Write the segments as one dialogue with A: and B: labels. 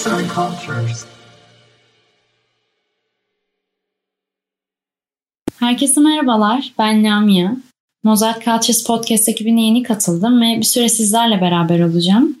A: arts and cultures. Herkese merhabalar, ben Lamia. Mozart Cultures Podcast ekibine yeni katıldım ve bir süre sizlerle beraber olacağım.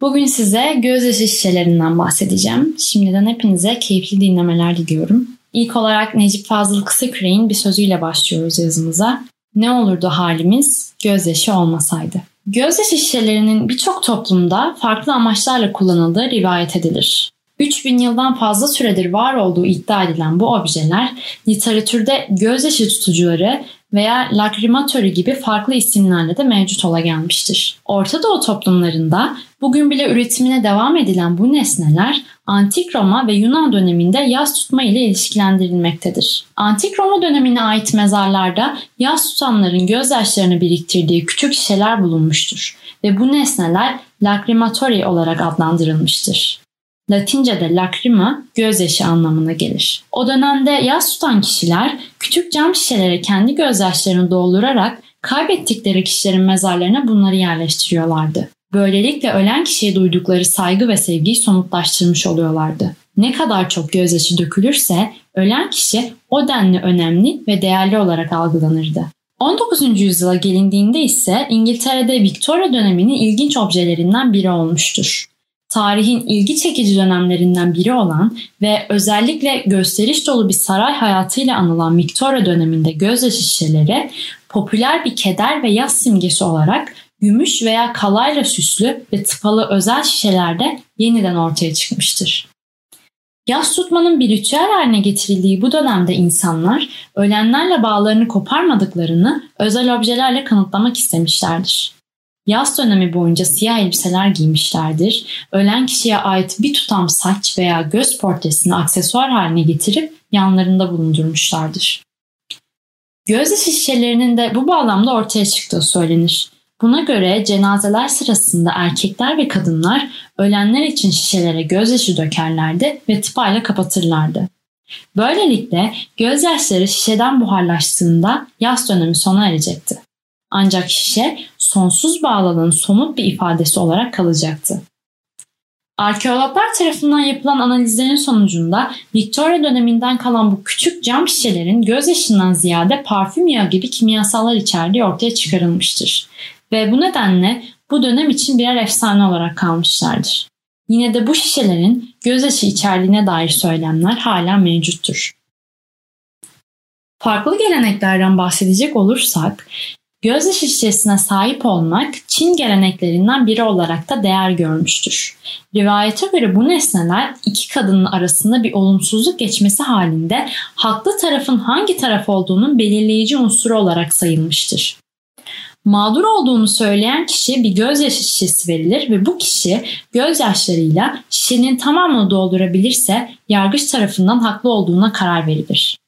A: Bugün size gözyaşı şişelerinden bahsedeceğim. Şimdiden hepinize keyifli dinlemeler diliyorum. İlk olarak Necip Fazıl Kısaküre'nin bir sözüyle başlıyoruz yazımıza. Ne olurdu halimiz gözyaşı olmasaydı. Gözyaşı şişelerinin birçok toplumda farklı amaçlarla kullanıldığı rivayet edilir. 3000 yıldan fazla süredir var olduğu iddia edilen bu objeler literatürde gözyaşı tutucuları veya lakrimatörü gibi farklı isimlerle de mevcut ola gelmiştir. Orta Doğu toplumlarında bugün bile üretimine devam edilen bu nesneler Antik Roma ve Yunan döneminde yaz tutma ile ilişkilendirilmektedir. Antik Roma dönemine ait mezarlarda yaz tutanların gözyaşlarını biriktirdiği küçük şişeler bulunmuştur ve bu nesneler lacrimatori olarak adlandırılmıştır. Latince'de lacrima gözyaşı anlamına gelir. O dönemde yaz tutan kişiler küçük cam şişelere kendi gözyaşlarını doldurarak kaybettikleri kişilerin mezarlarına bunları yerleştiriyorlardı. Böylelikle ölen kişiye duydukları saygı ve sevgiyi somutlaştırmış oluyorlardı. Ne kadar çok gözyaşı dökülürse ölen kişi o denli önemli ve değerli olarak algılanırdı. 19. yüzyıla gelindiğinde ise İngiltere'de Victoria döneminin ilginç objelerinden biri olmuştur tarihin ilgi çekici dönemlerinden biri olan ve özellikle gösteriş dolu bir saray hayatıyla anılan Victoria döneminde gözyaşı şişeleri popüler bir keder ve yaz simgesi olarak gümüş veya kalayla süslü ve tıpalı özel şişelerde yeniden ortaya çıkmıştır. Yaz tutmanın bir ritüel haline getirildiği bu dönemde insanlar ölenlerle bağlarını koparmadıklarını özel objelerle kanıtlamak istemişlerdir. Yaz dönemi boyunca siyah elbiseler giymişlerdir. Ölen kişiye ait bir tutam saç veya göz portresini aksesuar haline getirip yanlarında bulundurmuşlardır. Göz şişelerinin de bu bağlamda ortaya çıktığı söylenir. Buna göre cenazeler sırasında erkekler ve kadınlar ölenler için şişelere gözyaşı dökerlerdi ve tıpayla kapatırlardı. Böylelikle gözyaşları şişeden buharlaştığında yaz dönemi sona erecekti. Ancak şişe sonsuz bağlılığın somut bir ifadesi olarak kalacaktı. Arkeologlar tarafından yapılan analizlerin sonucunda Victoria döneminden kalan bu küçük cam şişelerin gözyaşından ziyade parfüm yağı gibi kimyasallar içerdiği ortaya çıkarılmıştır. Ve bu nedenle bu dönem için birer efsane olarak kalmışlardır. Yine de bu şişelerin gözyaşı içerdiğine dair söylemler hala mevcuttur. Farklı geleneklerden bahsedecek olursak, Gözyaşı şişesine sahip olmak Çin geleneklerinden biri olarak da değer görmüştür. Rivayete göre bu nesneler iki kadının arasında bir olumsuzluk geçmesi halinde haklı tarafın hangi taraf olduğunun belirleyici unsuru olarak sayılmıştır. Mağdur olduğunu söyleyen kişiye bir gözyaşı şişesi verilir ve bu kişi gözyaşlarıyla şişenin tamamını doldurabilirse yargıç tarafından haklı olduğuna karar verilir.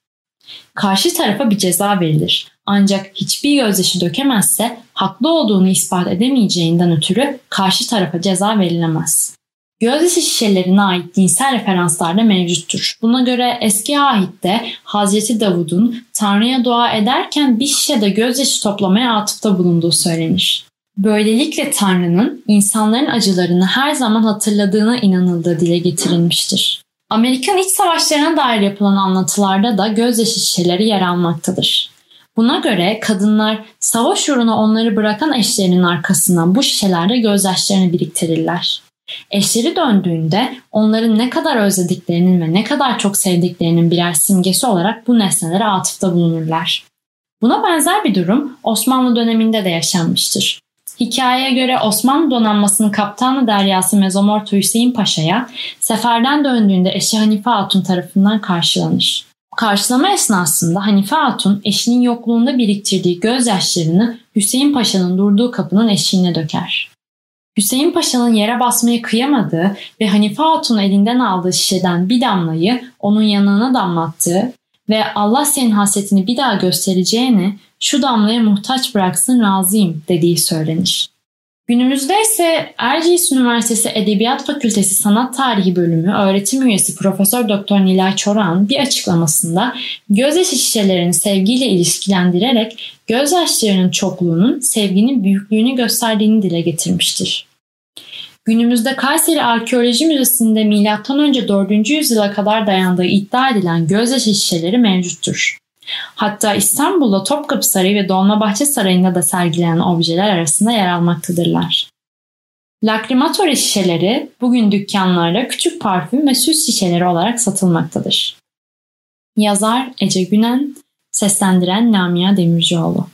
A: Karşı tarafa bir ceza verilir. Ancak hiçbir gözyaşı dökemezse haklı olduğunu ispat edemeyeceğinden ötürü karşı tarafa ceza verilemez. Gözyaşı şişelerine ait dinsel referanslar da mevcuttur. Buna göre eski ahitte Hazreti Davud'un Tanrı'ya dua ederken bir şişede gözyaşı toplamaya atıfta bulunduğu söylenir. Böylelikle Tanrı'nın insanların acılarını her zaman hatırladığına inanıldığı dile getirilmiştir. Amerikan iç savaşlarına dair yapılan anlatılarda da gözyaşı şişeleri yer almaktadır. Buna göre kadınlar savaş uğruna onları bırakan eşlerinin arkasından bu şişelerde gözyaşlarını biriktirirler. Eşleri döndüğünde onların ne kadar özlediklerinin ve ne kadar çok sevdiklerinin birer simgesi olarak bu nesnelere atıfta bulunurlar. Buna benzer bir durum Osmanlı döneminde de yaşanmıştır. Hikayeye göre Osmanlı donanmasının kaptanı deryası Mezomorto Hüseyin Paşa'ya seferden döndüğünde eşi Hanife Hatun tarafından karşılanır. Karşılama esnasında Hanife Hatun eşinin yokluğunda biriktirdiği gözyaşlarını Hüseyin Paşa'nın durduğu kapının eşiğine döker. Hüseyin Paşa'nın yere basmaya kıyamadığı ve Hanife Hatun'un elinden aldığı şişeden bir damlayı onun yanına damlattığı ve Allah senin hasretini bir daha göstereceğini şu damlaya muhtaç bıraksın razıyım dediği söylenir. Günümüzde ise Erciyes Üniversitesi Edebiyat Fakültesi Sanat Tarihi Bölümü öğretim üyesi Profesör Doktor Nilay Çoran bir açıklamasında gözyaşı şişelerini sevgiyle ilişkilendirerek gözyaşlarının çokluğunun sevginin büyüklüğünü gösterdiğini dile getirmiştir. Günümüzde Kayseri Arkeoloji Müzesi'nde M.Ö. 4. yüzyıla kadar dayandığı iddia edilen gözyaşı şişeleri mevcuttur. Hatta İstanbul'da Topkapı Sarayı ve Dolmabahçe Sarayı'nda da sergilenen objeler arasında yer almaktadırlar. Lakrimatore şişeleri bugün dükkanlarda küçük parfüm ve süs şişeleri olarak satılmaktadır. Yazar Ece Günen, seslendiren Lamia Demircioğlu.